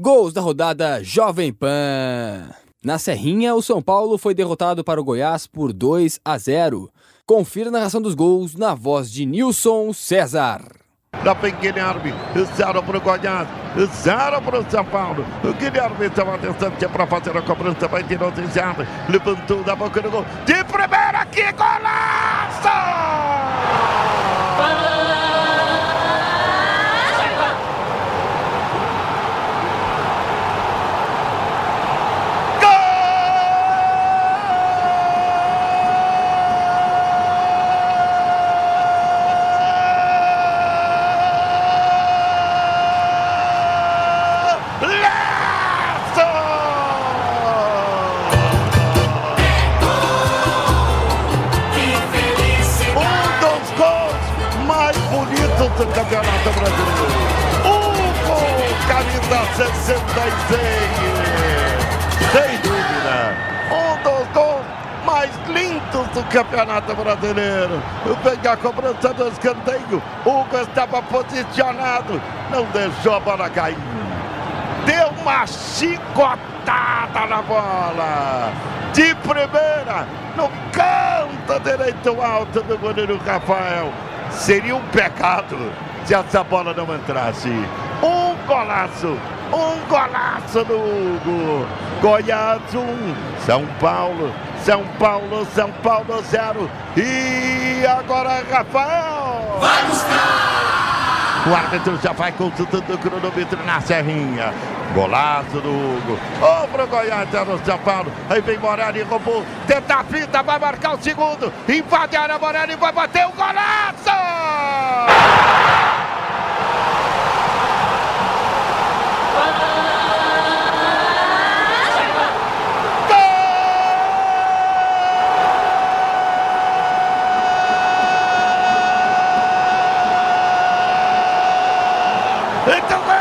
Gols da rodada Jovem Pan. Na Serrinha, o São Paulo foi derrotado para o Goiás por 2 a 0. Confira a narração dos gols na voz de Nilson César. Lá vem Guilherme, zero para o Goiás, zero para o São Paulo. O Guilherme estava distante para fazer a cobrança, vai tirar o levantou da boca do gol. De primeira, que golaço! Do Campeonato Brasileiro. Hugo, camisa 66. Sem dúvida. Um dos gols mais lindos do Campeonato Brasileiro. Vem a cobrança do escanteio. Hugo estava posicionado. Não deixou a bola cair. Deu uma chicotada na bola. De primeira, no canto direito alto do goleiro Rafael. Seria um pecado se essa bola não entrasse. Um golaço, um golaço do Hugo. Goiás 1, um, São Paulo, São Paulo, São Paulo 0. E agora Rafael. Vai buscar! O árbitro já vai consultando o cronômetro na serrinha. Golaço do Hugo. Ô, pro Goiás, é no São Paulo. Aí vem Morelli, roubou. Tenta a fita, vai marcar o segundo. Invade a área, Morelli vai bater o golaço! Então Deu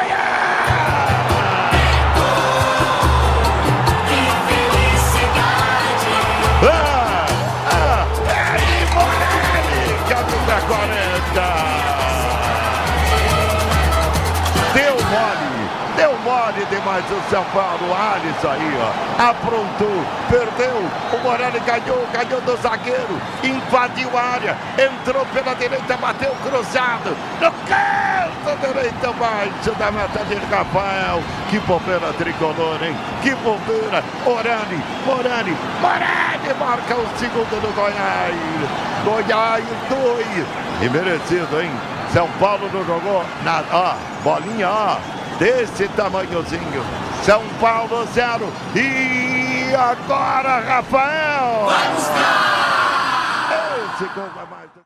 mole demais o São Paulo. Alisson aí, ó. Aprontou, perdeu. O Morelli ganhou, ganhou do zagueiro. Invadiu a área. Entrou pela direita, bateu cruzado. No canto direito abaixo da meta de Rafael. Que bobeira tricolor, hein? Que bobeira. Orani, Morani, Morani marca o segundo do Goiás. Goiás 2. E merecido, hein? São Paulo não jogou nada. Ó, bolinha, ó desse tamanhozinho. São Paulo 0. E agora, Rafael! Vai buscar! Esse gol vai mais.